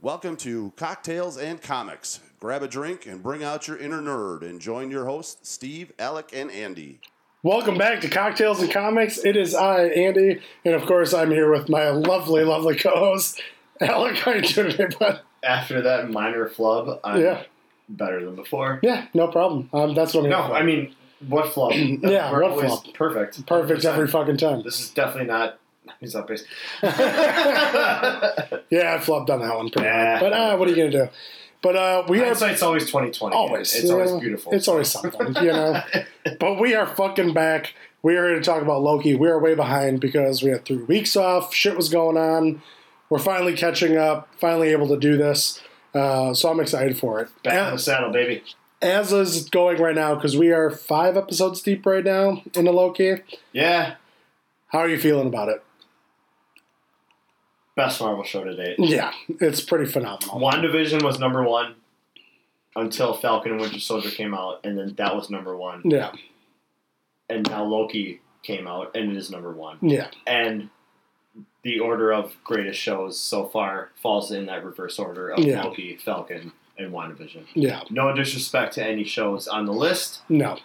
Welcome to Cocktails and Comics. Grab a drink and bring out your inner nerd and join your hosts, Steve, Alec, and Andy. Welcome back to Cocktails and Comics. It is I, Andy, and of course I'm here with my lovely, lovely co-host, Alec. How you doing today, bud? After that minor flub, I'm Yeah. better than before. Yeah, no problem. Um, that's what I'm No. I mean, what flub? Yeah, We're what flub? Perfect. perfect every fucking time. This is definitely not. He's up base. Yeah, I flubbed on that one pretty Yeah. hard. But uh, what are you gonna do? But uh, we are It's always twenty twenty. always. It's always know, beautiful. It's always something, you know. but we are fucking back. We are here to talk about Loki. We are way behind because we had three weeks off. Shit was going on. We're finally catching up. Finally able to do this. Uh, so I'm excited for it. back in the saddle, baby. as is going right now because we are five episodes deep right now in the Loki. Yeah, How are you feeling about it? Best Marvel show to date. Yeah, it's pretty phenomenal. WandaVision was number one until Falcon and Winter Soldier came out, and then that was number one. Yeah, And now Loki came out, and it is number one. yeah, and the order of greatest shows so far falls in that reverse order of Yeah. Loki, Falcon, and WandaVision. yeah. No disrespect to any shows on the list. No,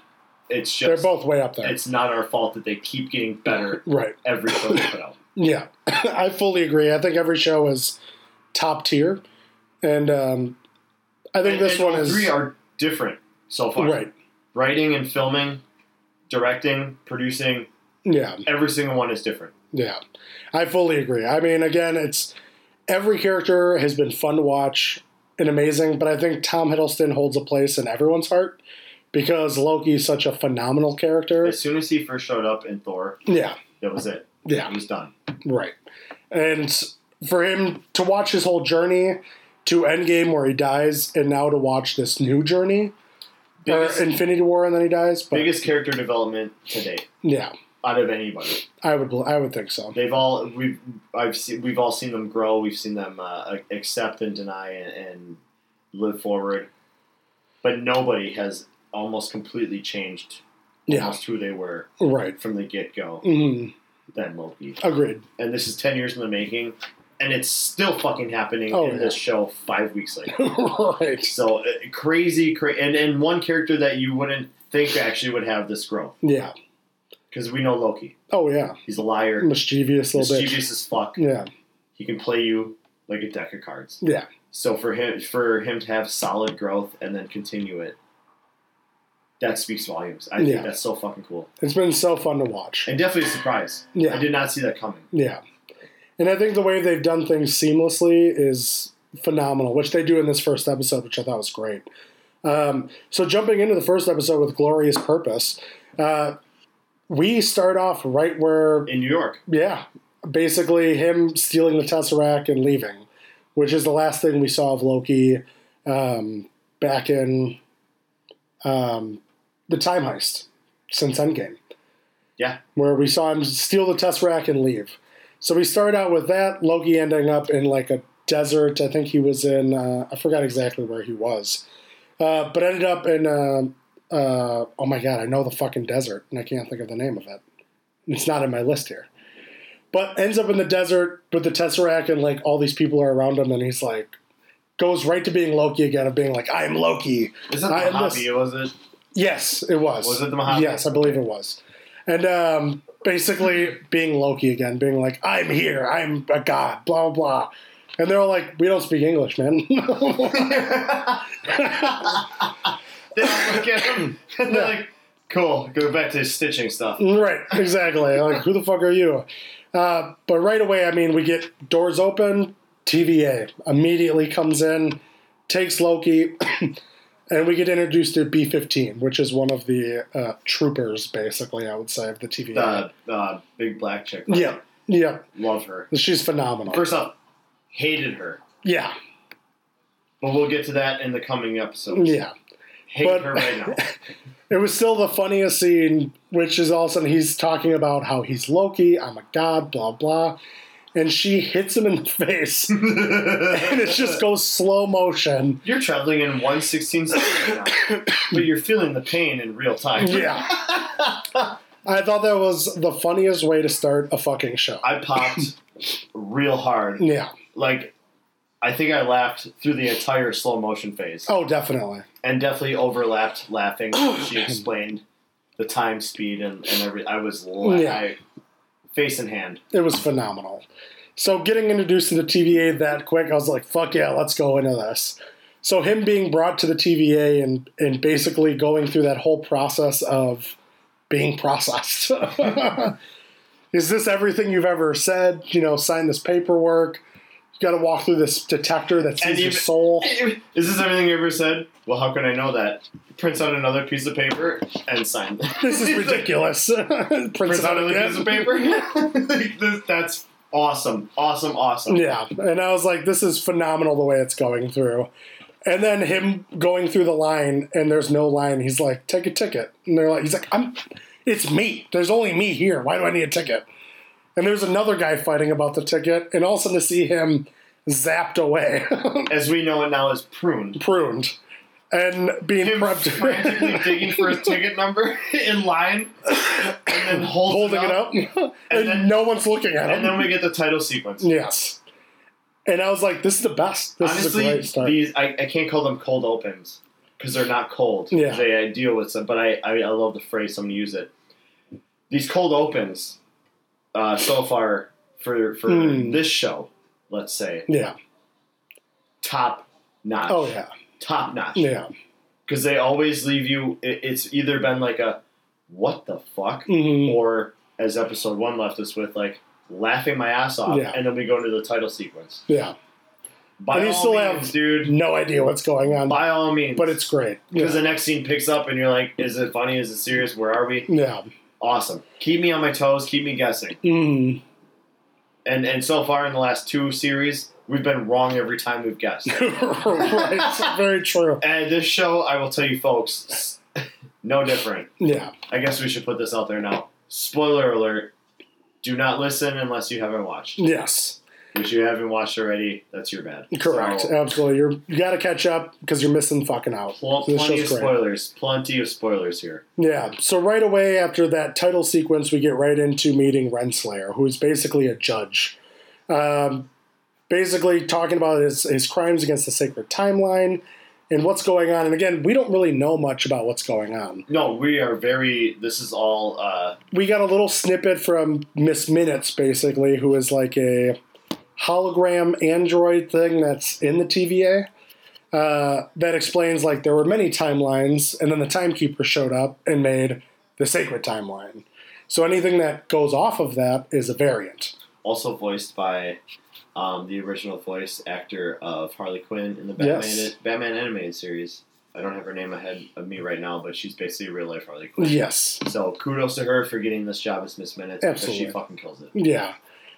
It's just they're both way up there. it's not our fault that they keep getting better Right. every show they put out. Yeah, I fully agree. I think every show is top tier, and um, I think And- this and one is three are different so far. right. Writing and filming, directing, producing, Yeah, every single one is different. yeah, I fully agree. I mean, again, it's every character has been fun to watch and amazing, but I think Tom Hiddleston holds a place in everyone's heart because Loki is such a phenomenal character. As soon as he first showed up in Thor, Yeah, that was it. Yeah. He was done. Right. And for him to watch his whole journey to Endgame where he dies, and now to watch this new journey, Biggest, or Infinity War and then he dies. But biggest character development to date yeah, out of anybody. I would I would think so. They've all we've I've seen we've all seen them grow. We've seen them uh, accept and deny and, and live forward, but nobody has almost completely changed Yeah, almost who they were right. from the get go hmm than Loki. Agreed. And this is ten years in the making, and it's still fucking happening Oh, in yeah. this show five weeks later. right. so uh, crazy, cra- and and one character that you wouldn't think actually would have this growth Yeah. because we know Loki. Oh yeah. He's a liar, Mischievous little bitch. mischievous as fuck. Yeah. He can play you like a deck of cards. Yeah. So for him, for him to have solid growth and then continue it, that speaks volumes. I Yeah. think that's so fucking cool, It's been so fun to watch. and definitely a surprise. Yeah. I did not see that coming. Yeah. And I think the way they've done things seamlessly is phenomenal, which they do in this first episode, which I thought was great. Um, so, jumping into the first episode with Glorious Purpose, uh, we start off right where, In New York, yeah, basically him stealing the Tesseract and leaving, which is the last thing we saw of Loki um, back in um, the time heist since Endgame yeah, where we saw him steal the Tesseract and leave. So we start out with that. Loki ending up in like a desert. I think he was in. Uh, I forgot exactly where he was, uh, but ended up in. Uh, uh, oh my god, I know the fucking desert, and I can't think of the name of it. It's not in my list here. But ends up in the desert with the Tesseract, and like all these people are around him, and he's like, goes right to being Loki again, of being like, I am Loki. is that the Mojave? Was it? Yes, it was. Was it the Mojave? Yes, I believe it was. And um, basically being Loki again, being like, I'm here, I'm a god, blah, blah, blah. And they're all like, we don't speak English, man. They don't look at him. And they're Yeah. like, cool. Go back to stitching stuff. right, exactly. Like, who the fuck are you? Uh, but right away, I mean, we get doors open, TVA immediately comes in, takes Loki, and we get introduced to B 15, which is one of the uh, troopers, basically, I would say, of the TV. The uh, big black chick. yeah, yeah. Love her. She's phenomenal. First off, hated her. yeah, But we'll get to that in the coming episodes. yeah. Hate But- her right now. It was still the funniest scene, which is all of a sudden he's talking about how he's Loki, I'm a god, blah, blah. And she hits him in the face. and it just goes slow motion. You're traveling in 116 right now, but you're feeling the pain in real time. Yeah. I thought that was the funniest way to start a fucking show. I popped real hard. Yeah. Like, I think I laughed through the entire slow motion phase, Oh, definitely. and definitely overlapped laughing. she explained the time, speed, and, and every. I was la- Yeah. I, face in hand. It was phenomenal. So getting introduced to the TVA that quick, I was like, fuck yeah, let's go into this. So him being brought to the TVA and and basically going through that whole process of being processed. Is this everything you've ever said? You know, sign this paperwork. You got to walk through this detector that sees your soul. Is this everything you ever said? Well, how can I know that? Prints out another piece of paper and sign. It. This is ridiculous. Prints Prints out another piece of paper. Like, this- That's awesome, awesome, awesome. Yeah, and I was like, this is phenomenal the way it's going through. And then him going through the line, and there's no line. He's like, take a ticket, and they're like, he's like, I'm, it's me. There's only me here. Why do I need a ticket? And there's another guy fighting about the ticket, and all of a sudden to see him zapped away, As we know it now as pruned. pruned, and being Him frantically prepped, digging for his ticket number in line, and then holding it up, and, And then- no one's looking at him. And then we get the title sequence. yes. And I was like, this is the best. This is a Honestly, great start. these I, I can't call them cold opens because they're not cold. Yeah. They I deal with some, but I, I I love the phrase. Someone use it. These cold opens, uh, so far for for Hmm. this show, let's say yeah. top notch. Oh yeah. top notch. Yeah. because they always leave you. It, it's either been like a what the fuck, hmm or as episode one left us with like laughing my ass off, Yeah. and then we go into the title sequence. Yeah. By And you all still means, have- dude. No idea what's going on, By all means, but it's great. Yeah. because the next scene picks up, and you're like, "Is it funny? Is it serious? Where are we?" yeah. Awesome. Keep me on my toes. Keep me guessing. Mm. And and so far in the last two series, we've been wrong every time we've guessed. right. Very true. and this show, I will tell you, folks, no different. Yeah. I guess we should put this out there now. Spoiler alert. Do not listen unless you haven't watched. Yes. If you haven't watched already, that's your bad. Correct. So, Absolutely. You're you got to catch up because you're missing fucking out. pl- plenty of great. spoilers. Plenty of spoilers here. Yeah. So right away after that title sequence, we get right into meeting Renslayer, who is basically a judge. Um, basically talking about his, his crimes against the sacred timeline and what's going on. And again, we don't really know much about what's going on. No, we are very. This is all. Uh, we got a little snippet from Miss Minutes, basically, who is like a hologram android thing that's in the TVA. Uh, that explains like there were many timelines, and then the timekeeper showed up and made the sacred timeline. So anything that goes off of that is a variant. also voiced by um, the original voice actor of Harley Quinn in the Batman Yes. Batman animated series. I don't have her name ahead of me right now, but she's basically real life Harley Quinn. Yes. So kudos to her for getting this job as Miss Minutes because she fucking kills it. Yeah.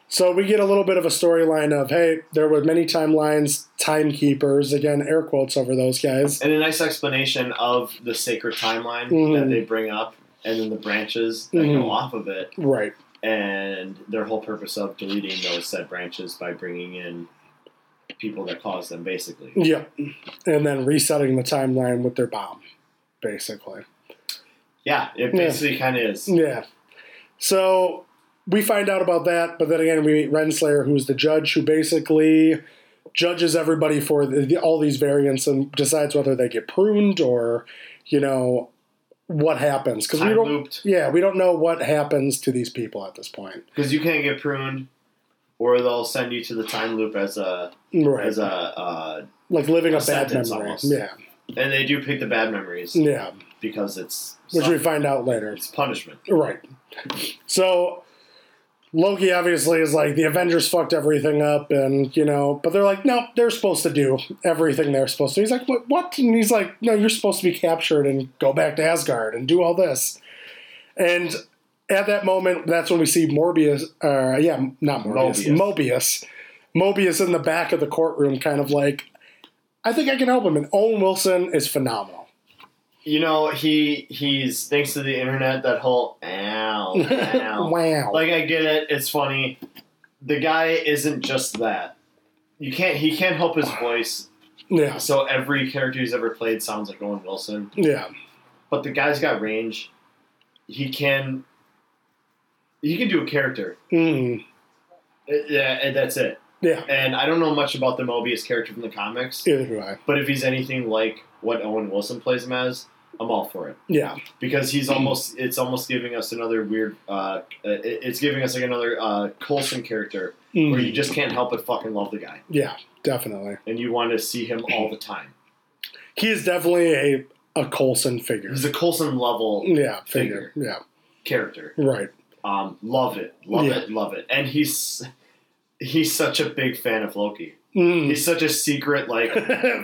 So we get a little bit of a storyline of hey, there were many timelines, timekeepers. Again, air quotes over those guys. And a nice explanation of the sacred timeline Mhm. that they bring up, and then the branches that Mhm. go off of it, Right. and their whole purpose of deleting those said branches by bringing in people that caused them, basically. Yep. And then resetting the timeline with their bomb, basically. Yeah, it Yeah. basically kind of is. Yeah. So we find out about that, but then again, we meet Renslayer, who's the judge who basically judges everybody for the, the- all these variants and decides whether they get pruned or, you know, what happens. Because we don't. looped. Yeah, we don't know what happens to these people at this point. because you can't get pruned, or they'll send you to the time loop as a Right. as a, uh, like living a, a bad memory. almost. Yeah. and they do pick the bad memories Yeah. because it's Which we find out later. it's punishment. Right. So Loki obviously is like the Avengers fucked everything up, and you know, but they're like, no, they're supposed to do everything they're supposed to. He's like, what? What? And he's like, no, you're supposed to be captured and go back to Asgard and do all this. And at that moment, that's when we see Morbius. Uh, yeah, not Morbius. Mobius. Mobius. Mobius in the back of the courtroom, kind of like, I think I can help him. And Owen Wilson is phenomenal. You know, he he's thanks to the internet that whole ow ow. wow. like I get it, it's funny. The guy isn't just that. You can't he can't help his voice. yeah. So every character he's ever played sounds like Owen Wilson. Yeah. But the guy's got range. He can he can do a character. Mm. Uh, Yeah, and that's it. Yeah, And I don't know much about the Mobius character from the comics, either do I. but if he's anything like what Owen Wilson plays him as, I'm all for it Yeah, because he's almost it's almost giving us another weird. Uh, it's giving us like another uh, Coulson character where you Mm, just can't help but fucking love the guy, yeah, definitely. and you want to see him all the time. He is definitely a a Coulson figure. He's a Coulson level Yeah, figure. Yeah, character. right. Um, love it, love Yeah. it, love it, and he's he's such a big fan of Loki. Mm. He's such a secret like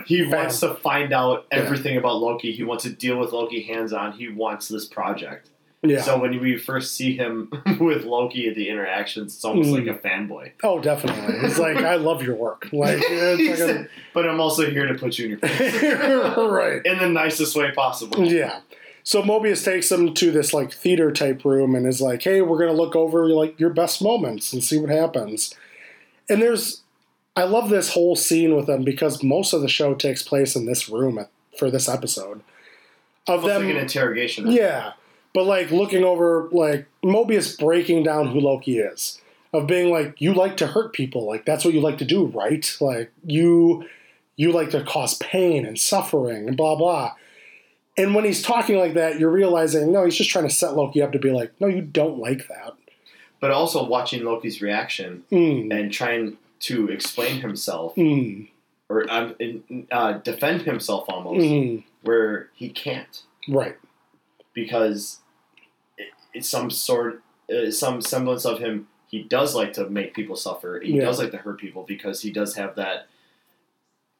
he wants to find out Yeah. everything about Loki. He wants to deal with Loki hands on. He wants this project. Yeah. So when we first see him with Loki at the interactions, it's almost Mm. like a fanboy. oh, definitely. He's like, I love your work. Like, it's like said, but I'm also here to put you in your place right. in the nicest way possible. Yeah. So Mobius takes him to this like theater type room and is like, "Hey, we're gonna look over like your best moments and see what happens." And there's, I love this whole scene with them because most of the show takes place in this room at, for this episode. Of Almost them, like an interrogation. yeah, but like looking over like Mobius breaking down who Loki is, of being like, you like to hurt people, like that's what you like to do, right? Like you, you like to cause pain and suffering and blah blah. And when he's talking like that, you're realizing no, he's just trying to set Loki up to be like, no, you don't like that. But also watching Loki's reaction Mm, and trying to explain himself mm, or um, uh, defend himself almost, mm, where he can't right. because it's some sort, uh, some semblance of him. He does like to make people suffer. He Yeah. does like to hurt people because he does have that.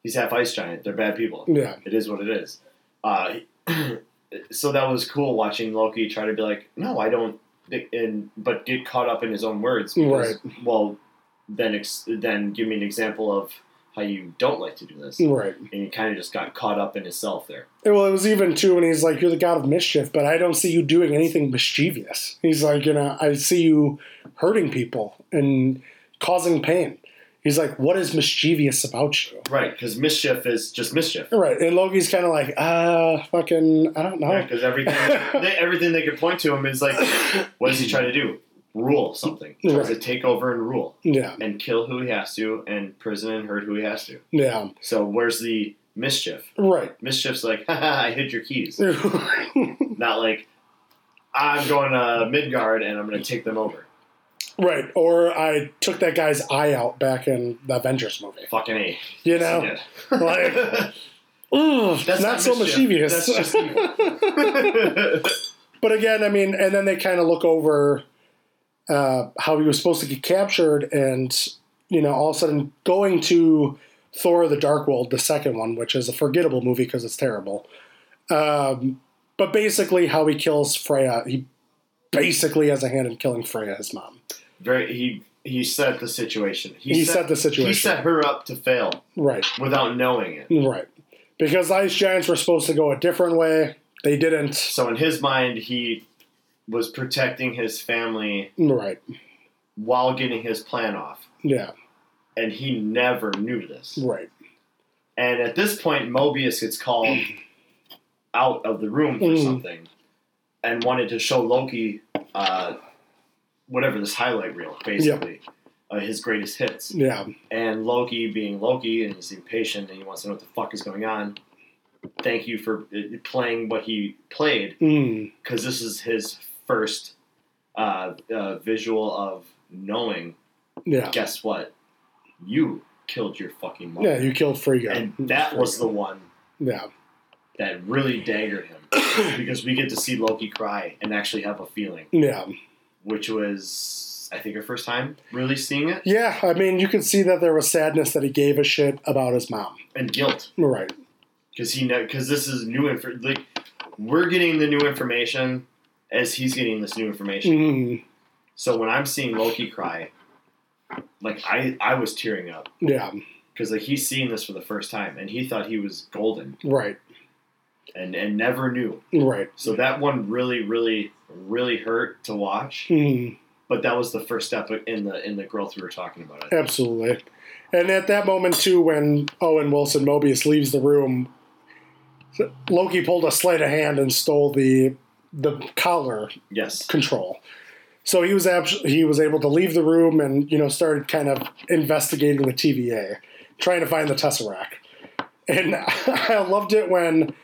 He's half ice giant. They're bad people. Yeah. It is what it is. Uh, so that was cool watching Loki try to be like, no, I don't, and but get caught up in his own words. Because, Well, then ex- then give me an example of how you don't like to do this, Right. and he kind of just got caught up in himself there. Well, it was even too when he's like, "You're the god of mischief," but I don't see you doing anything mischievous. He's like, you know, I see you hurting people and causing pain. He's like, "What is mischievous about you?" Right, because mischief is just mischief. Right, and Loki's kind of like, "Uh, fucking, I don't know." Because everything, they, everything they could point to him is like, what does he try to do? Rule something. Right. to take over and rule Yeah, and kill who he has to, and prison and hurt who he has to. yeah, So where's the mischief? right. Mischief's like, haha, I hid your keys. Not like, I'm going to Midgard and I'm going to take them over. right, or I took that guy's eye out back in the Avengers movie. Fucking A. You know, like, ooh, That's not, so mischief. mischievous. That's just evil. But again, I mean, and then they kind of look over uh, how he was supposed to get captured, and you know, all of a sudden going to Thor: The Dark World, the second one, which is a forgettable movie because it's terrible. Um, but basically, how he kills Freya, he basically has a hand in killing Freya, his mom. Very, he he set the situation. He set the situation. He set her up to fail Right, without knowing it. right. Because Ice Giants were supposed to go a different way, they didn't. So in his mind, he was protecting his family Right, while getting his plan off, yeah, and he never knew this. right, And at this point, Mobius gets called out of the room for Mhm. something, and wanted to show Loki, uh, whatever this highlight reel, basically, uh, his greatest hits. yeah, And Loki, being Loki, and he's impatient and he wants to know what the fuck is going on. Thank you for uh, playing what he played, mm, because this is his first uh, uh, visual of knowing. yeah, Guess what? You killed your fucking mom, yeah. You killed Frigga, and that was the one yeah. that really daggered him because we get to see Loki cry and actually have a feeling, Yeah. which was I think our first time really seeing it, Yeah, I mean, you could see that there was sadness that he gave a shit about his mom. and guilt. Right. because he because this is new info. Like we're getting the new information as he's getting this new information. Mm, So when I'm seeing Loki cry, like I I was tearing up yeah, because like he's seeing this for the first time and he thought he was golden right, and and never knew. right. So that one really really really hurt to watch. Mm, But that was the first step in the in the growth we were talking about. Absolutely. And at that moment, too, when Owen Wilson Mobius leaves the room, Loki pulled a sleight of hand and stole the the collar Yes. control. So he was actually he was able to leave the room and you know started kind of investigating the TVA, trying to find the Tesseract. And I loved it when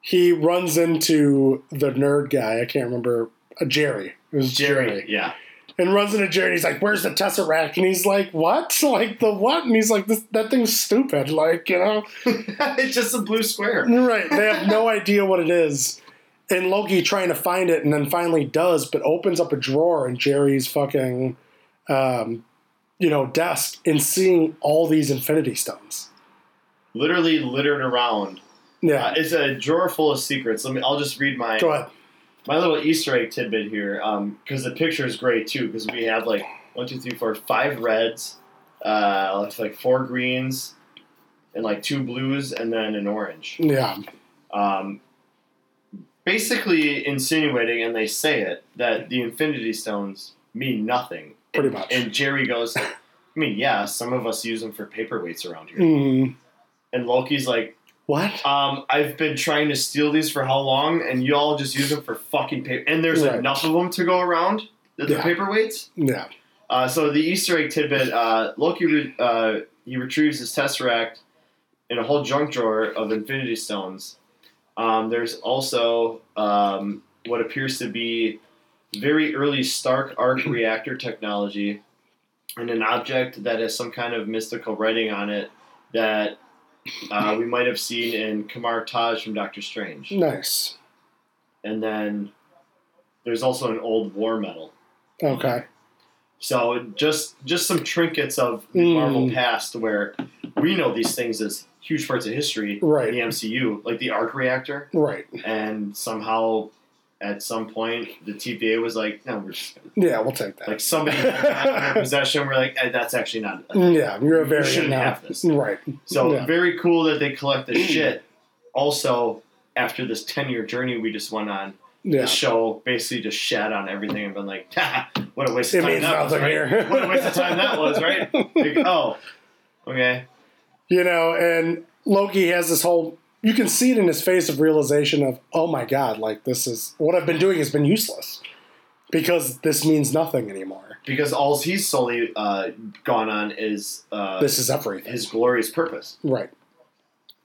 he runs into the nerd guy. I can't remember uh, Jerry. It was Jerry. Yeah. And runs into Jerry. And he's like, "Where's the Tesseract?" And he's like, "What? Like the what?" And he's like, "This that thing's stupid. Like you know." it's just a blue square. Right. They have no idea what it is. And Loki trying to find it and then finally does, but opens up a drawer in Jerry's fucking, um, you know, desk and seeing all these Infinity Stones. Literally littered around. Yeah. Uh, it's a drawer full of secrets. Let me. I'll just read my Go ahead. my little Easter egg tidbit here, because the picture is great too. Because we have like one, two, three, four, five reds, uh, like four greens, and like two blues, and then an orange. Yeah. Um, basically insinuating, and they say it that the Infinity Stones mean nothing. Pretty much. And Jerry goes, "I mean, yeah, some of us use them for paperweights around here." Mm, And Loki's like, what? um, I've been trying to steal these for how long, and you all just use them for fucking paper. And there's Right. enough of them to go around. The Yeah. paperweights. Yeah. Uh, so the Easter egg tidbit: uh, Loki re- uh, he retrieves his tesseract in a whole junk drawer of Infinity Stones. Um, there's also um, what appears to be very early Stark arc reactor technology, and an object that has some kind of mystical writing on it that uh, we might have seen in Kamar Taj from Doctor Strange. Nice. And then there's also an old war medal. Okay. So just just some trinkets of the Mm. Marvel past where we know these things as huge parts of history Right. in the MCU, like the arc reactor, Right. and somehow at some point the TVA was like, no, we're just gonna Yeah, we'll take that. like somebody had in possession. We're like, eh, that's actually not. yeah, you're a You variant shouldn't have this. Right. So Yeah. very cool that they collect this shit. Also, after this ten year journey we just went on, Yeah. the show basically just shat on everything and been like, what a waste of time that was, right? what a waste of time that was, right? Like, oh, okay. You know, and Loki has this whole you can see it in his face of realization of, oh my god, like this is what I've been doing has been useless. Because this means nothing anymore. Because all he's solely uh, gone on is uh, This is everything. his glorious purpose. Right.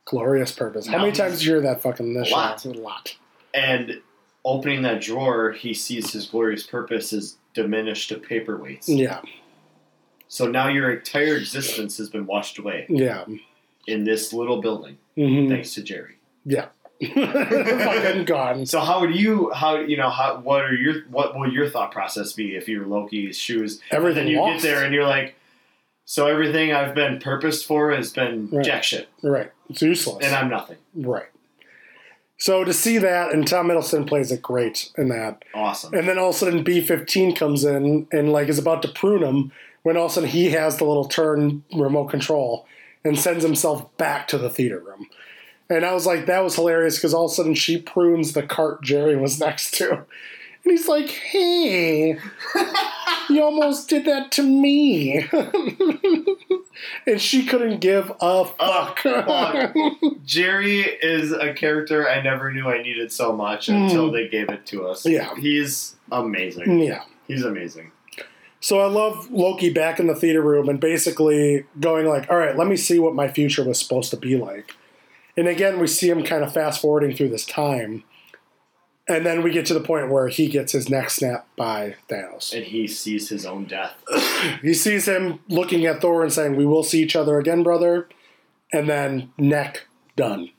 Glorious purpose. How Now many times did you hear that fucking in this A lot. A lot. And opening that drawer, he sees his glorious purpose is diminished to paperweights. Yeah. So now your entire existence has been washed away Yeah. in this little building, hmm thanks to Jerry. Yeah. fucking gone. So how would you how you know how what are your what will your thought process be if you're Loki's shoes? Everything and you lost. get there and you're like, so everything I've been purposed for has been Right. jack shit, Right. It's useless. and I'm nothing. right. So to see that, and Tom Hiddleston plays it great in that. Awesome. And then all of a sudden B fifteen comes in and like is about to prune him when all of a sudden he has the little turn remote control and sends himself back to the theater room. And I was like, that was hilarious because all of a sudden she prunes the cart Jerry was next to. And he's like, hey, you almost did that to me. and she couldn't give a oh, fuck. fuck. Jerry is a character I never knew I needed so much mm. until they gave it to us. Yeah. he's amazing. yeah. He's amazing. So I love Loki back in the theater room and basically going like, all right, let me see what my future was supposed to be like. And again, we see him kind of fast forwarding through this time. And then we get to the point where he gets his neck snapped by Thanos. And he sees his own death. He sees him looking at Thor and saying, We will see each other again, brother. And then neck done.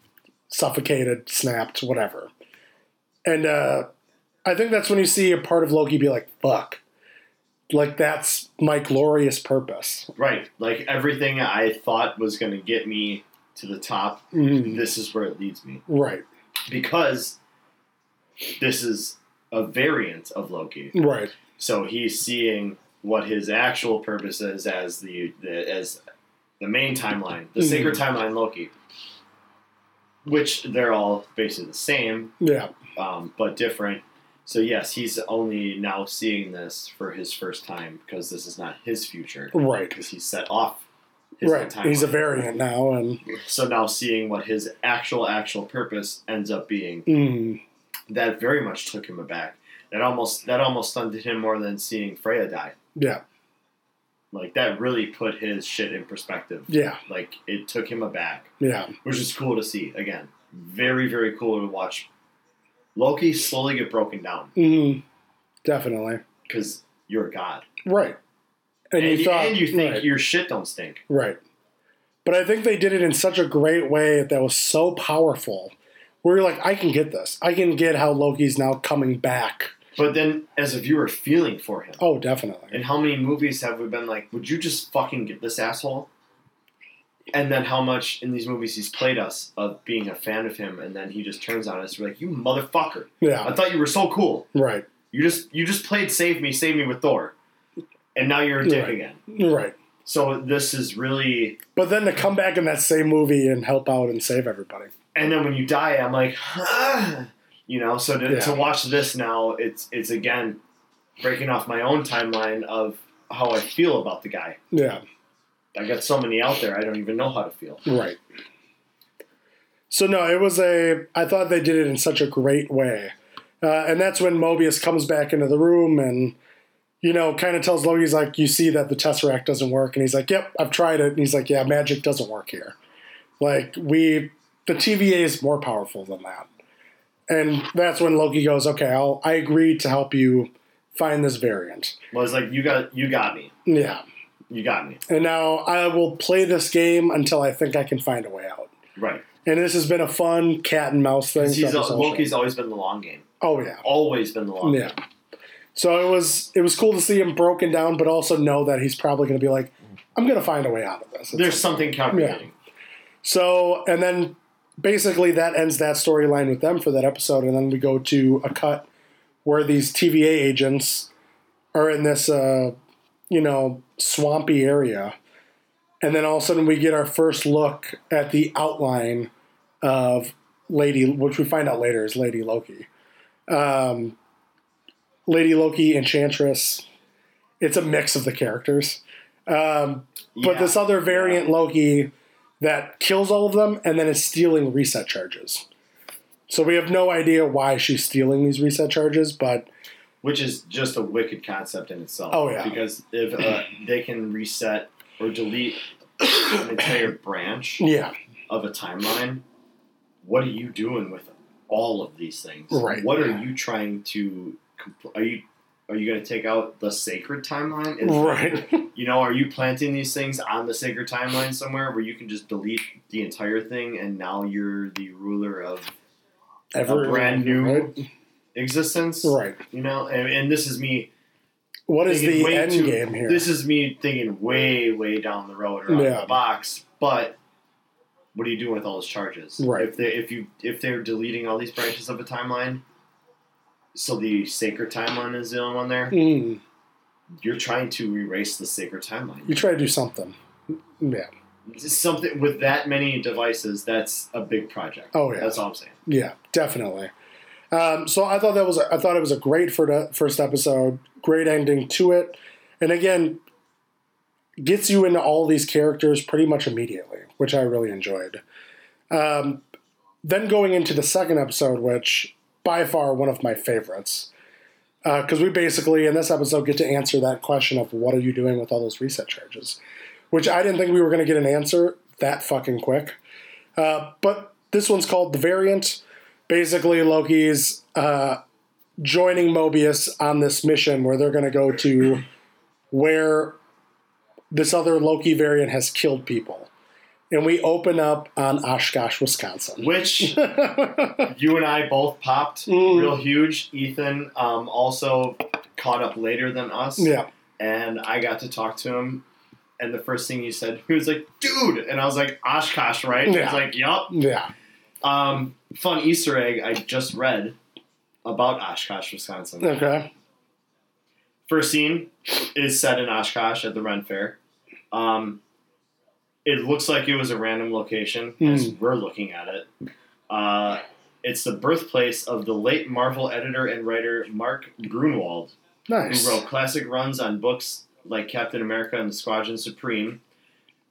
Suffocated, snapped, whatever. And uh, I think that's when you see a part of Loki be like, fuck. Like, that's my glorious purpose. Right. Like everything I thought was going to get me to the top, Mhm. this is where it leads me. Right, Because this is a variant of Loki. right. So he's seeing what his actual purpose is as the, the as the main timeline, the Mhm. sacred timeline Loki. Which they're all basically the same, Yeah, um, but different. So yes, he's only now seeing this for his first time because this is not his future right. because he's set off. Right. He's a variant now. And So now seeing what his actual actual purpose ends up being, mm, that very much took him aback. That almost that almost stunted him more than seeing Freya die. Yeah. Like that really put his shit in perspective. Yeah. Like it took him aback, Yeah. which is cool to see. Again, very very cool to watch. Loki slowly get broken down hmm Definitely. because you're a god, Right. And, and, you thought and you think right, your shit don't stink. right. But I think they did it in such a great way that was so powerful. Where you're like, I can get this. I can get how Loki's now coming back. But then, as a viewer, feeling for him. Oh, definitely. And how many movies have we been like, would you just fucking get this asshole? And then how much in these movies he's played us of being a fan of him, and then he just turns on us. We're like, you motherfucker! Yeah, I thought you were so cool. Right. You just you just played save me, save me with Thor, and now you're a dick Right. again. Right. So this is really. But then to come back in that same movie and help out and save everybody. And then when you die, I'm like, ah, you know. So to, Yeah. to watch this now, it's it's again breaking off my own timeline of how I feel about the guy. Yeah. I got so many out there, I don't even know how to feel. Right. So no, it was a. I thought they did it in such a great way, uh, and that's when Mobius comes back into the room and, you know, kind of tells Loki, he's like, "You see that the Tesseract doesn't work," and he's like, "Yep, I've tried it," and he's like, "Yeah, magic doesn't work here. Like we, the TVA is more powerful than that." And that's when Loki goes, "Okay, I'll I agree to help you find this variant." Well, it's like you got you got me Yeah, you got me and now I will play this game until I think I can find a way out. right And this has been a fun cat and mouse thing. he's Loki's always been the long game Oh yeah, always been the long yeah. game So it was it was cool to see him broken down, but also know that he's probably going to be like, I'm going to find a way out of this. It's there's something calculating so, and then basically that ends that storyline with them for that episode, and then we go to a cut where these TVA agents are in this, uh, you know, swampy area, and then all of a sudden we get our first look at the outline of Lady, which we find out later is Lady Loki. Um, Lady Loki, Enchantress. It's a mix of the characters. Um, but Yeah. this other variant Loki that kills all of them and then is stealing reset charges. So we have no idea why she's stealing these reset charges, but which is just a wicked concept in itself Oh, yeah. because if uh, they can reset or delete an entire branch yeah, of a timeline what are you doing with all of these things Right. what are you trying to compl- are you are you going to take out the sacred timeline Is- right. you know, are you planting these things on the sacred timeline somewhere where you can just delete the entire thing and now you're the ruler of Ever, brand new- right? Existence? Right. You know, and, and this is me. What is the end too- game here? This is me thinking way, way down the road or out Yeah. of the box. But what are you doing with all those charges? Right. If they if you if they're deleting all these branches of a timeline, so the sacred timeline is the only one there. Mm, You're trying to erase the sacred timeline. you try to do something. Yeah. something with that many devices, that's a big project. Oh, yeah. That's all I'm saying. Yeah, definitely. Um, so I thought that was I thought it was a great for first episode, great ending to it, and again gets you into all these characters pretty much immediately, which I really enjoyed. Um, then going into the second episode, which by far one of my favorites, because we basically in this episode get to answer that question of what are you doing with all those reset charges, which I didn't think we were going to get an answer that fucking quick. Uh, but this one's called the variant basically Loki's uh, joining Mobius on this mission where they're going to go to where this other Loki variant has killed people. And we open up on Oshkosh, Wisconsin. Which you and I both popped Mm. real huge. Ethan um, also caught up later than us. Yeah, And I got to talk to him. And the first thing he said, he was like, dude. And I was like, Oshkosh, right? He Yeah. was like, yup. yeah, Um, fun Easter egg I just read about Oshkosh, Wisconsin. okay, First scene is set in Oshkosh at the Ren Fair. Um, it looks like it was a random location as Hmm. we're looking at it. Uh, it's the birthplace of the late Marvel editor and writer Mark Grunwald, nice. who wrote classic runs on books like Captain America and the Squadron Supreme.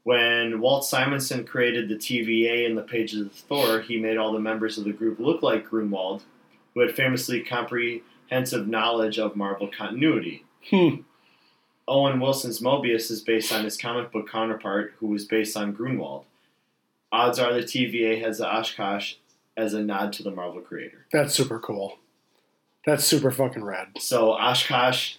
When Walt Simonson created the TVA in the pages of Thor, he made all the members of the group look like Grunwald, who had famously comprehensive knowledge of Marvel continuity. Hmm. Owen Wilson's Mobius is based on his comic book counterpart, who was based on Grunwald. Odds are the TVA has the Oshkosh as a nod to the Marvel creator. That's super cool. That's super fucking rad. So Oshkosh,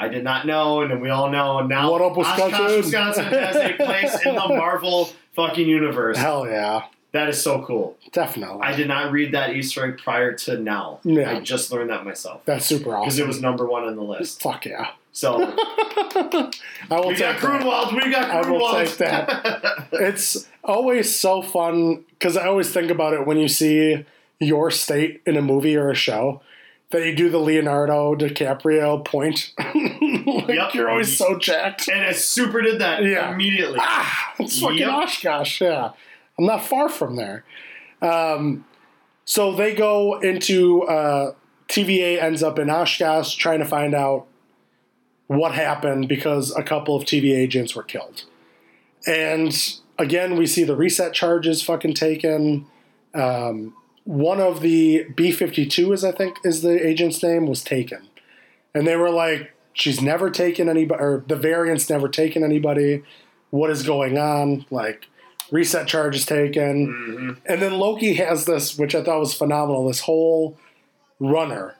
I did not know, and we all know now. What up, Wisconsin? Oshkosh, Wisconsin has a place in the Marvel fucking universe. Hell yeah, That is so cool. definitely. I did not read that Easter egg prior to now. Yeah. I just learned that myself That's super awesome. because it was number one on the list. Fuck yeah. So I will we take got. Grunwald. We got I will take that. It's always so fun because I always think about it when you see your state in a movie or a show that you do the Leonardo DiCaprio point. like Yep. you're always so jacked. and I super did that Yeah. immediately. Ah, it's fucking Yep. Oshkosh. Yeah, I'm not far from there. Um, so they go into uh, TVA ends up in Oshkosh trying to find out what happened because a couple of TVA agents were killed. And again, we see the reset charges fucking taken. Um, one of the B 52s, I think is the agent's name, was taken. And they were like, she's never taken anybody, or the variant's never taken anybody. What is going on? Like, reset charges taken. Mhm. And then Loki has this, which I thought was phenomenal, this whole runner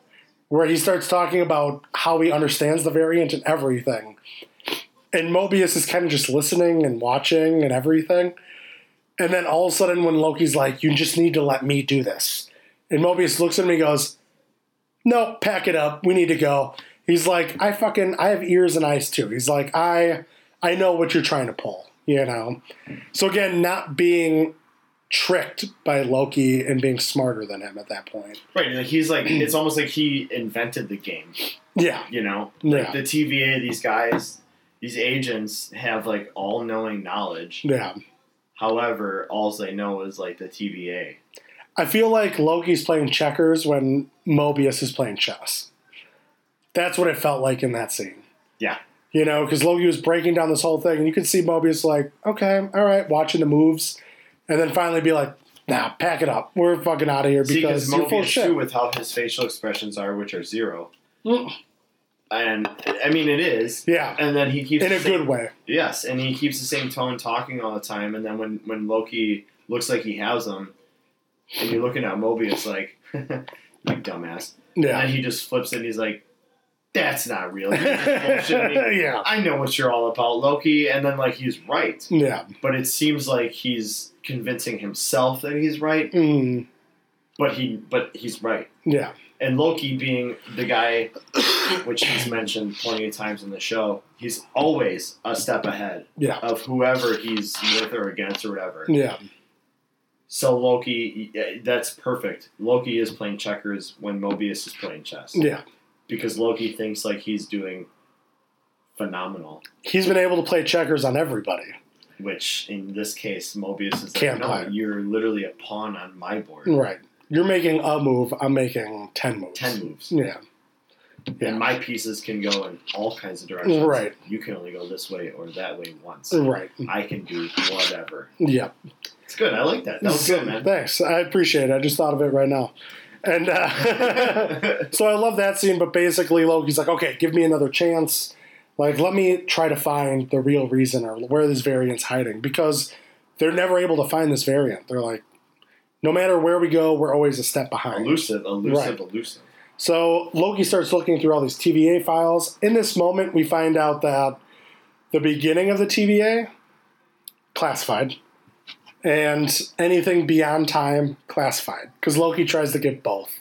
where he starts talking about how he understands the variant and everything. And Mobius is kind of just listening and watching and everything. And then all of a sudden, when Loki's like, You just need to let me do this. And Mobius looks at me and goes, No, pack it up. We need to go. He's like, I fucking, I have ears and eyes too. He's like, I, I know what you're trying to pull, you know? So again, not being tricked by Loki and being smarter than him at that point. Right, like he's like it's almost like he invented the game. Yeah, You know, Yeah. the TVA, these guys, these agents have like all knowing knowledge. yeah. However, all they know is like the TVA. I feel like Loki's playing checkers when Mobius is playing chess. That's what it felt like in that scene. Yeah. You know, because Loki was breaking down this whole thing, and you could see Mobius like, okay, all right, watching the moves, and then finally be like, nah, pack it up. We're fucking out of here because because you're full shit. too, with how his facial expressions are, which are zero, Mm, and I mean it is. Yeah, And then he keeps in a same- good way. Yes, and he keeps the same tone talking all the time. And then when when Loki looks like he has them, and you're looking at Mobius like, like dumbass, and Yeah. then he just flips it. and He's like, "That's not real." You're just bullshitting me. yeah. I know what you're all about, Loki. And then like he's right, Yeah. but it seems like he's convincing himself that he's right, Mm, but he but he's right. yeah. And Loki being the guy, which he's mentioned plenty of times in the show, he's always a step ahead Yeah. of whoever he's with or against or whatever. Yeah. So Loki, that's perfect. Loki is playing checkers when Mobius is playing chess Yeah. Because Loki thinks like he's doing phenomenal. He's been able to play checkers on everybody. Which in this case, Mobius is like, Can't no, you're literally a pawn on my board. Right. You're making a move, I'm making 10 moves. Ten moves. Yeah. Yeah. And my pieces can go in all kinds of directions. Right. You can only go this way or that way once. Right. I can do whatever. Yeah. It's good. I like that. That was good, man. Thanks. I appreciate it. I just thought of it right now. And uh, so I love that scene, but basically Loki's like, okay, give me another chance. Like, let me try to find the real reason or where this variant's hiding because they're never able to find this variant. They're like, no matter where we go, we're always a step behind. elusive, elusive, Right. elusive. So Loki starts looking through all these TVA files. In this moment, we find out that the beginning of the TVA, classified, and anything beyond time, classified. Because Loki tries to get both.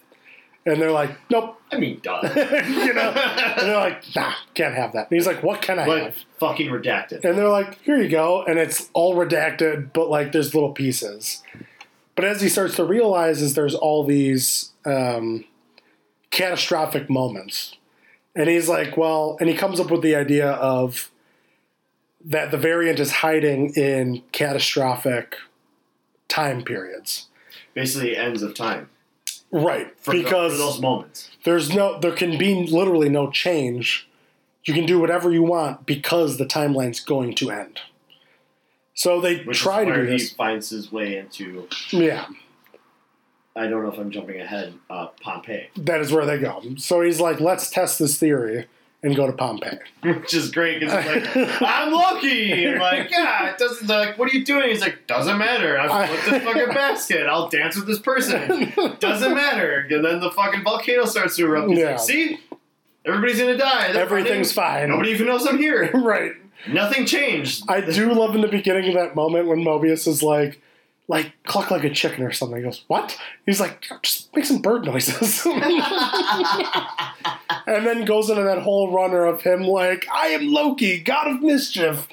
And they're like, nope. I mean, duh. you know? And they're like, nah, can't have that. And he's like, what can I but have? fucking redacted. And they're like, here you go. And it's all redacted, but like there's little pieces. But as he starts to realize is there's all these um, catastrophic moments. And he's like, well, and he comes up with the idea of that the variant is hiding in catastrophic time periods. Basically, ends of time Right. for, because for those moments. there's no there can be literally no change. You can do whatever you want because the timeline's going to end. So they Which try is to do he this. finds his way into. Yeah. I don't know if I'm jumping ahead. Uh, Pompeii, That is where they go. So he's like, let's test this theory and go to Pompeii. which is great because it's like I'm Loki. And like, yeah, it doesn't. Like, what are you doing? He's like, doesn't matter. I flipped this fucking basket. I'll dance with this person. Doesn't matter. And then the fucking volcano starts to erupt. He's Yeah. like, see, everybody's gonna die. They're Everything's fighting. fine. Nobody even knows I'm here. right. Nothing changed. I do love in the beginning of that moment when Mobius is like, like cluck like a chicken or something. He goes, "What?" He's like, "Just make some bird noises," and then goes into that whole runner of him like, "I am Loki, god of mischief,"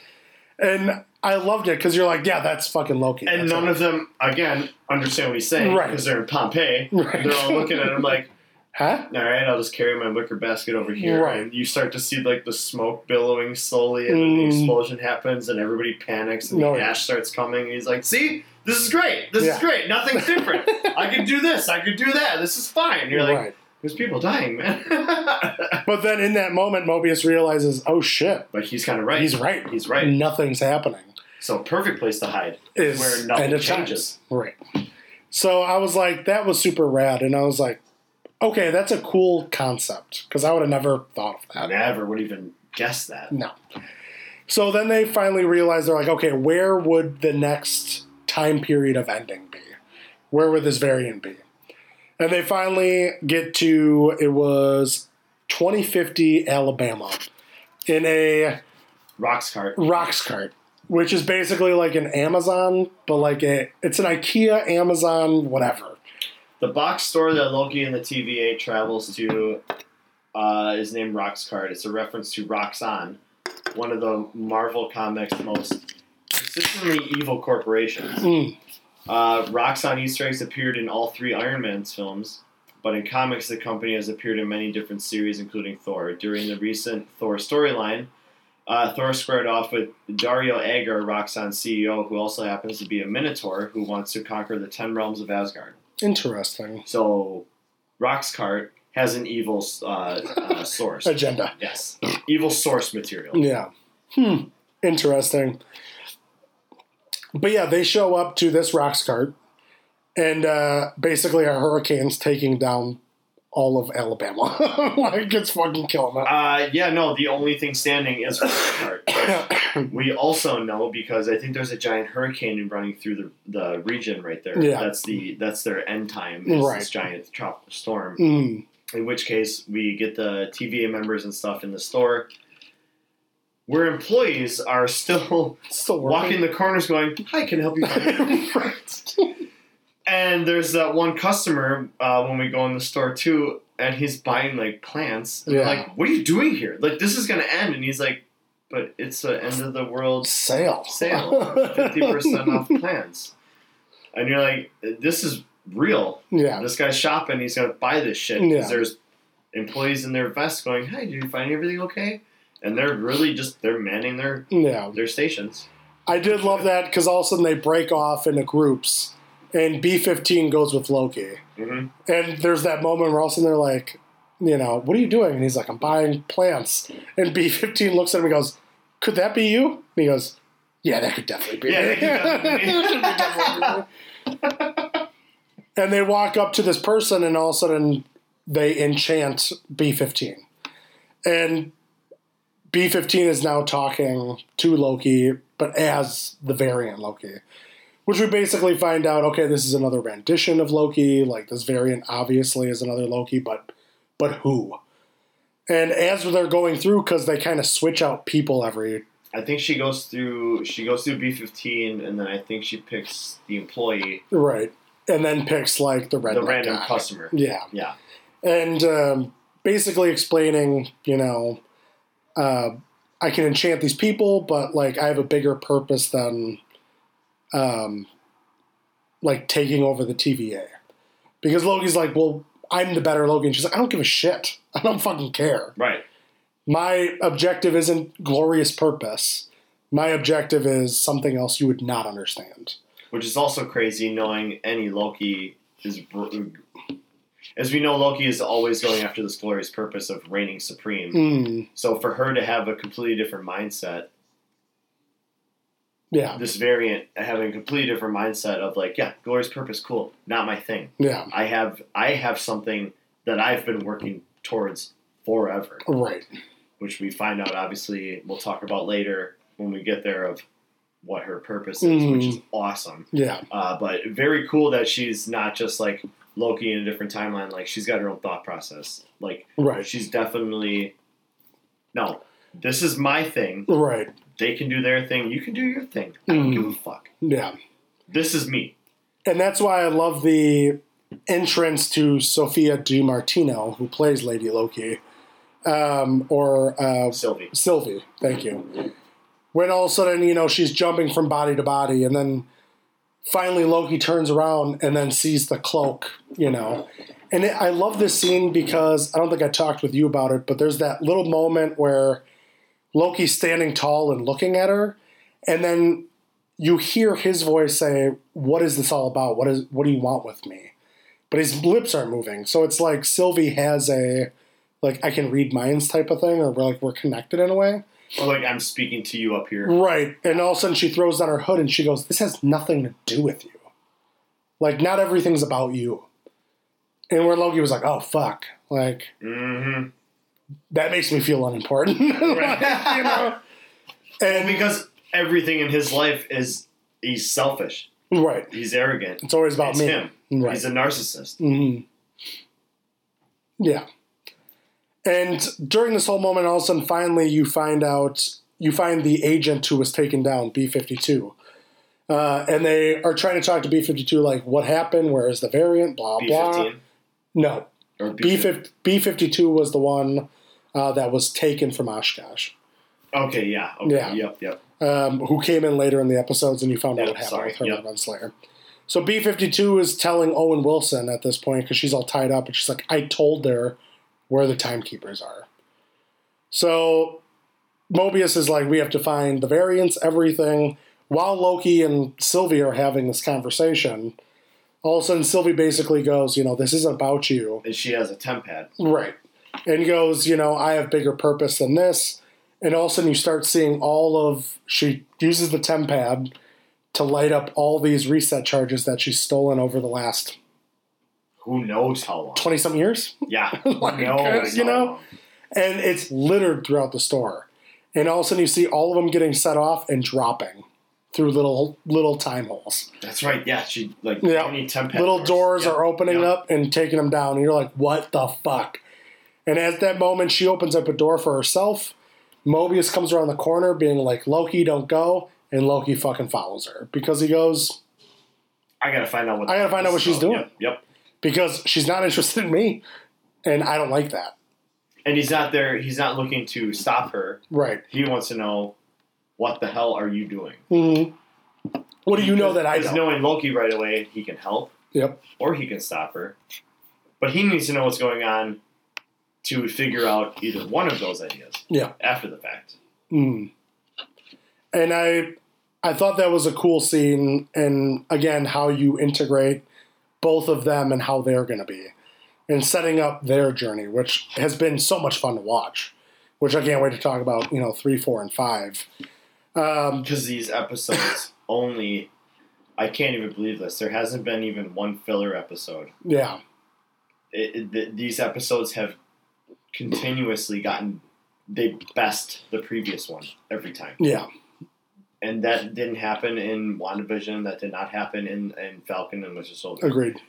and I loved it because you're like, "Yeah, that's fucking Loki." And That's none it. of them, again, understand what he's saying Right. because they're in Pompeii. Right. They're all looking at him like, huh? all right, I'll just carry my wicker basket over here. Right. And you start to see like the smoke billowing slowly, and then the Mm. explosion happens, and everybody panics, and No, the ash starts coming. And he's like, "See, this is great. This Yeah. is great. Nothing's different. I can do this. I could do that. This is fine." And you're like, right. "There's people dying, man." But then in that moment, Mobius realizes, "Oh shit, but he's kind of right. he's right. He's right. Nothing's happening." So perfect place to hide is where nothing changes. Right. So I was like, that was super rad, and I was like, okay, that's a cool concept because I would have never thought of I that. never would even guess that. No. So then they finally realized they're like, okay, where would the next time period of ending be? Where would this variant be? And they finally get to it was 2050 Alabama in a Roxcart. rocks cart, which is basically like an Amazon, but like a it's an IKEA Amazon whatever. The box store that Loki and the TVA travels to uh, is named Roxcart. It's a reference to Roxxon, one of the Marvel Comics' most consistently evil corporations. Mm. Uh, Roxxon Easter eggs appeared in all three Iron Man's films, but in comics, the company has appeared in many different series, including Thor. During the recent Thor storyline, uh, Thor squared off with Dario Agger, Roxxon's CEO, who also happens to be a Minotaur who wants to conquer the Ten Realms of Asgard. Interesting So, Roxcart has an evil uh, uh, source. agenda. yes, evil source material. Yeah. Hmm. Interesting. But yeah, they show up to this Roxcart, and uh, basically a hurricane's taking down all of Alabama. like it's fucking killing it. Uh, yeah, no, the only thing standing is Roxcart. we also know because I think there's a giant hurricane running through the, the region right there. Yeah. That's the that's their end time. Is Right. This giant tropical storm. Mm. In which case, we get the TVA members and stuff in the store. Where employees are still Still walking the corners, going, "Hi, can I help you?" Right. And there's that one customer uh, when we go in the store too, and he's buying like plants. And Yeah. Like, what are you doing here? Like, this is gonna end, and he's like, but it's the end of the world Sale. sale, fifty percent off plants. And you're like, this is real. Yeah. This guy's shopping. He's gonna buy this shit because Yeah. there's employees in their vests going, "Hey, did you find everything okay?" And they're really just they're manning their Yeah. their stations. I did love that because all of a sudden they break off into groups, and B fifteen goes with Loki, hmm and there's that moment where all of a sudden they're like, you know, what are you doing? And he's like, I'm buying plants, and B fifteen looks at him and goes, Could that be you? And he goes, Yeah, that could definitely be. Yeah, that could definitely be me. That could definitely be me. and they walk up to this person, and all of a sudden they enchant B fifteen, and B fifteen is now talking to Loki, but as the variant Loki, which we basically find out. Okay, this is another rendition of Loki. Like this variant obviously is another Loki, but but who? And as they're going through, because they kind of switch out people every I think she goes through she goes through B fifteen, and then I think she picks the employee, right, and then picks like the red the random customer. Yeah, Yeah, and um, basically explaining, you know, uh, I can enchant these people, but like I have a bigger purpose than, um, like taking over the TVA, because Loki's like, well, I'm the better Loki, and she's like, I don't give a shit, I don't fucking care. right. My objective isn't glorious purpose. My objective is something else you would not understand. Which is also crazy, knowing any Loki is. As we know, Loki is always going after this glorious purpose of reigning supreme. Mm, So for her to have a completely different mindset Yeah. this variant having a completely different mindset of like, yeah, glorious purpose, cool, not my thing. Yeah. I have I have something that I've been working towards forever, Right. which we find out obviously we'll talk about later when we get there of what her purpose is, which is awesome. Yeah. Uh, but very cool that she's not just like Loki in a different timeline. Like she's got her own thought process. Like Right. she's definitely no. This is my thing. Right. They can do their thing. You can do your thing. I don't Mm. give a fuck. Yeah. This is me. And that's why I love the entrance to Sophia Di Martino, who plays Lady Loki, um, or uh, Sylvie. Sylvie. Thank you. When all of a sudden, you know, she's jumping from body to body, and then finally Loki turns around and then sees the cloak, you know. And it, I love this scene because I don't think I talked with you about it, but there's that little moment where Loki's standing tall and looking at her, and then you hear his voice say, "What is this all about? What is what do you want with me?" But his lips aren't moving, so it's like Sylvie has a like I can read minds type of thing, or we're like we're connected in a way. Or like I'm speaking to you up here. Right. And all of a sudden she throws down her hood and she goes, This has nothing to do with you. Like, not everything's about you. And where Loki was like, Oh, fuck. Like, Mm-hmm. that makes me feel unimportant. you know? And Because everything in his life is he's selfish. right. He's arrogant. It's always about It's me. him. Right. He's a narcissist. hmm Yeah. And during this whole moment, all of a sudden, finally, you find out, you find the agent who was taken down, B 52. Uh, and they are trying to talk to B 52, like, what happened? Where is the variant? Blah, blah. fifteen No. B B B 52 was the one uh, that was taken from Oshkosh, Okay, yeah. Okay, Yeah. Yep, yep. um, who came in later in the episodes, and you found out Yep, what happened sorry, with her yep. Renslayer. So B 52 is telling Owen Wilson at this point because she's all tied up, and she's like, I told her where the timekeepers are. So Mobius is like, we have to find the variants, everything. While Loki and Sylvie are having this conversation, all of a sudden Sylvie basically goes, you know, this isn't about you. And she has a TemPad. Right. And goes, you know, I have bigger purpose than this. And all of a sudden you start seeing all of, she uses the TemPad to light up all these reset charges that she's stolen over the last Who knows how long? 20 some years. Yeah. Like, Who uh, you know? long. And it's littered throughout the store. And all of a sudden you see all of them getting set off and dropping through little little time holes. That's right. Yeah, she like Yeah. little doors Yeah, are opening yeah. up and taking them down. And you're like, what the fuck? And at that moment, she opens up a door for herself. Mobius comes around the corner being like, Loki, don't go. And Loki fucking follows her because he goes, I gotta find out what I gotta find out what she's doing. Yep, yep. Because she's not interested in me. And I don't like that. And he's not there. He's not looking to stop her. Right. He wants to know what the hell are you doing. hmm What do you know that I don't? knowing Loki right away, he can help Yep. or he can stop her. But he needs to know what's going on to figure out either one of those ideas Yeah. after the fact. Mm. And I I thought that was a cool scene and again how you integrate both of them and how they're going to be and setting up their journey which has been so much fun to watch which I can't wait to talk about you know 3 4 and 5 um, Because these episodes only, I can't even believe this. There hasn't been even one filler episode. yeah It, it, th- these episodes have continuously gotten they best the previous one every time. yeah and that didn't happen in WandaVision. That did not happen in, in Falcon and Winter Soldier. agreed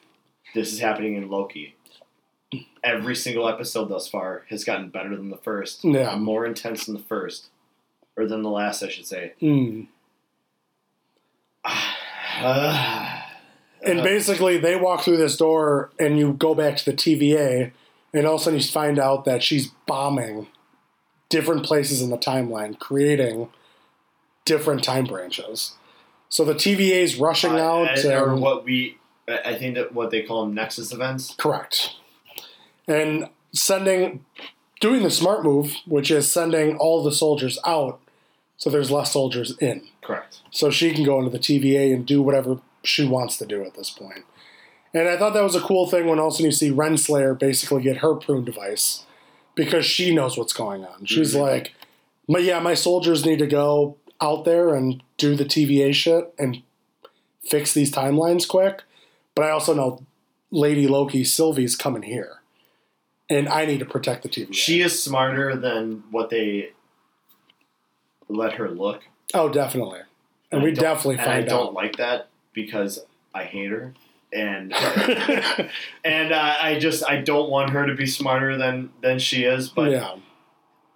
This is happening in Loki. Every single episode thus far has gotten better than the first. Yeah. More intense than the first. Or than the last, I should say. mm. Uh, and basically they walk through this door and you go back to the TVA and all of a sudden you find out that she's bombing different places in the timeline creating different time branches so the TVA is rushing out uh, or and- what we, I think that what they call them Nexus events. correct and sending doing the smart move which is sending all the soldiers out so there's less soldiers in Correct. so she can go into the TVA and do whatever she wants to do at this point. And I thought that was a cool thing when also you see Renslayer basically get her prune device because she knows what's going on. She's Mhm. like, "My yeah, my soldiers need to go. Out there and do the TVA shit and fix these timelines quick. But I also know Lady Loki Sylvie's coming here, and I need to protect the TVA. She is smarter than what they let her look. oh, definitely, and I we definitely and I find don't like that because I hate her, and and uh, I just I don't want her to be smarter than than she is. But yeah,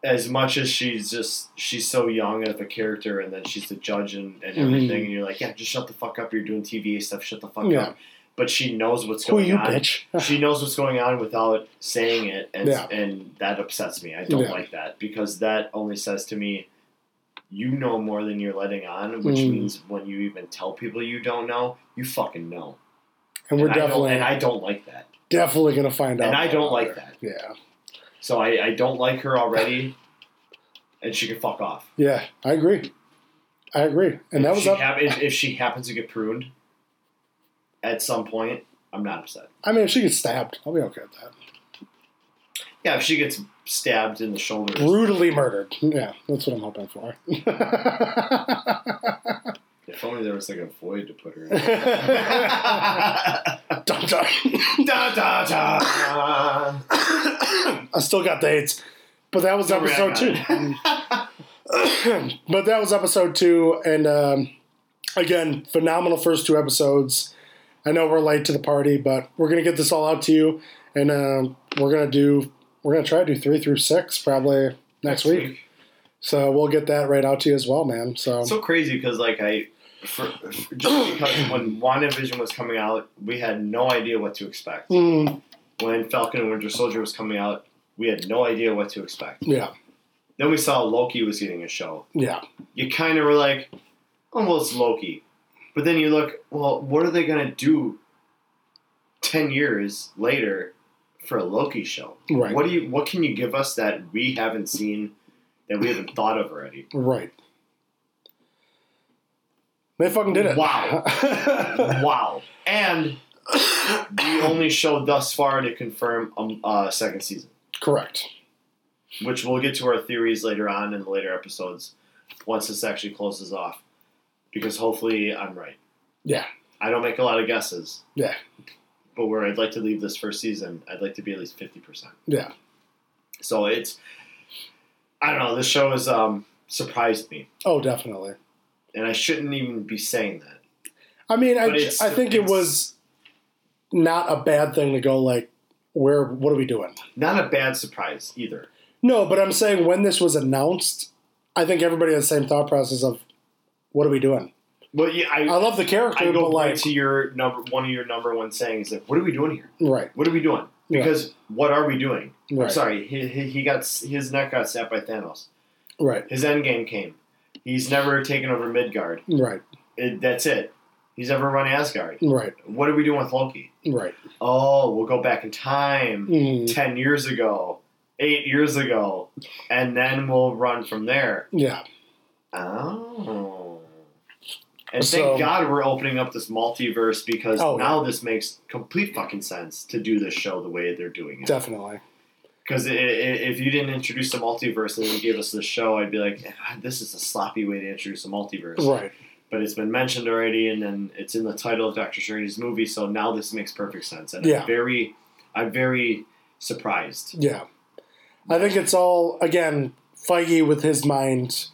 as much as she's just she's so young of a character, and then she's the judge and, and Mhm. everything, and you're like, yeah, just shut the fuck up. You're doing TVA stuff. Shut the fuck Yeah. up. But she knows what's going you, on. bitch? she knows what's going on without saying it, and Yeah. and that upsets me. I don't Yeah. like that because that only says to me, you know more than you're letting on, which Mm. means when you even tell people you don't know, you fucking know. and we're I definitely and I don't like that, definitely gonna find out. and I don't like that. Yeah, So I, I don't like her already, and she can fuck off. yeah, I agree. I agree, and that was she up. hap- if, if she happens to get pruned at some point, I'm not upset. I mean, if she gets stabbed, I'll be okay with that. Yeah, if she gets stabbed in the shoulder, Brutally murdered. Yeah, that's what I'm hoping for. if only there was like a void to put her in. Dun, dun. da, da, da. I still got the AIDS, but that was Don't episode two. but that was episode two, and um, again, phenomenal first two episodes. I know we're late to the party, but we're gonna get this all out to you, and um, we're gonna do we're gonna try to do three through six probably next, week. So we'll get that right out to you as well, man. So, so crazy because like I, for, just because when WandaVision was coming out, we had no idea what to expect. Mm, When Falcon and Winter Soldier was coming out, we had no idea what to expect. yeah, Then we saw Loki was getting a show. yeah, You kind of were like, oh, well, it's Loki. But then you look, well, what are they going to do 10 years later for a Loki show? right, What do you what can you give us that we haven't seen that we haven't thought of already? right. They fucking did it. Wow. wow. And we only show thus far to confirm a uh, second season, Correct. which we'll get to our theories later on in the later episodes once this actually closes off. Because hopefully I'm right. Yeah. I don't make a lot of guesses. Yeah. But where I'd like to leave this first season, I'd like to be at least 50%. Yeah. So it's, I don't know, this show has um, surprised me. Oh, definitely. And I shouldn't even be saying that. I mean, I, But it's- I think it it's- was not a bad thing to go like, where? What are we doing? Not a bad surprise either. No, but I'm saying when this was announced, I think everybody had the same thought process of, what are we doing? But yeah, I, I love the character, I go but back like, to your number one of your number one sayings like, what are we doing here? right, What are we doing? Because what are we doing? I'm sorry, he, he, he got his neck got snapped by Thanos. right, His end game came. He's never taken over Midgard. right, It, that's it. He's never run Asgard. right, What are we doing with Loki? right. Oh, we'll go back in time Mm, ten years ago, eight years ago, and then we'll run from there. yeah, Oh. And So- thank God we're opening up this multiverse because Oh, now this makes complete fucking sense to do this show the way they're doing it. definitely. Because if you didn't introduce the multiverse and you gave us this show, I'd be like, "Ah, this is a sloppy way to introduce a multiverse. Right, But it's been mentioned already, and then it's in the title of Doctor Strange's movie, so now this makes perfect sense. And Yeah. I'm very, I'm very surprised. yeah. I think it's all again Feige with his mind.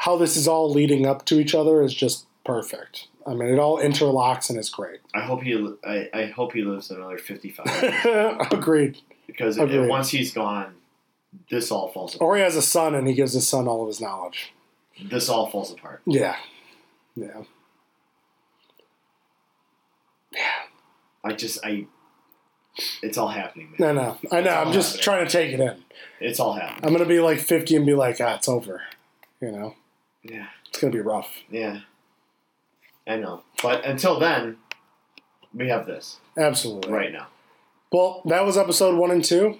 How this is all leading up to each other is just perfect. I mean, it all interlocks and it's great. I hope he, I, I hope he lives another 55 Agreed. because Agreed. once he's gone, this all falls apart. Or he has a son and he gives his son all of his knowledge. This all falls apart. Yeah. Yeah. Yeah. I just, I, it's all happening, man. No, no. I know. I'm just trying to take it in. It's all happening. I'm going to be like 50 and be like, ah, it's over. You know? Yeah, It's going to be rough. yeah. I know. But until then, we have this Absolutely. right now. Well, that was episode one and two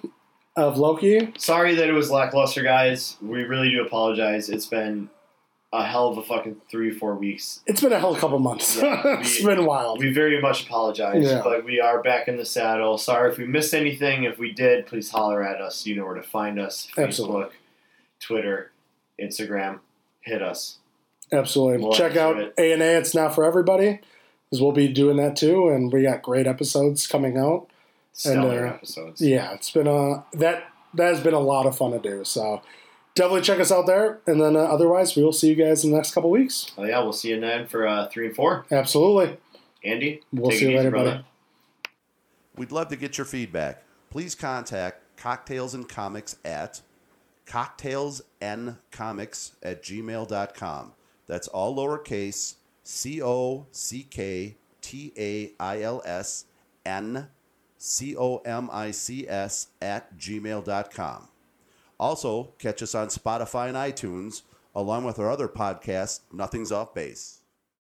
of Loki. Sorry that it was lackluster, guys. We really do apologize. It's been a hell of a fucking three, four weeks. It's been a hell of a couple months. Yeah, it's we- been wild. We very much apologize, Yeah. but we are back in the saddle. Sorry if we missed anything. If we did, please holler at us. You know where to find us Facebook, Absolutely. Twitter, Instagram. Hit us. Absolutely. We'll Check out answer A and A. It's not for everybody, because we'll be doing that too, and we got great episodes coming out. Stellar uh, episodes. Yeah, it's been a that that has been a lot of fun to do. So definitely check us out there, and then uh, otherwise we will see you guys in the next couple weeks. Oh yeah, we'll see you then for uh, three and four. Absolutely. Andy, We'll take see it you later, brother. buddy. We'd love to get your feedback. Please contact Cocktails and Comics at cocktailsncomics at gmail.com. That's all lowercase C O C K T A I L S N C O M I C S at gmail.com. Also, catch us on Spotify and iTunes, along with our other podcast, Nothing's Off Base.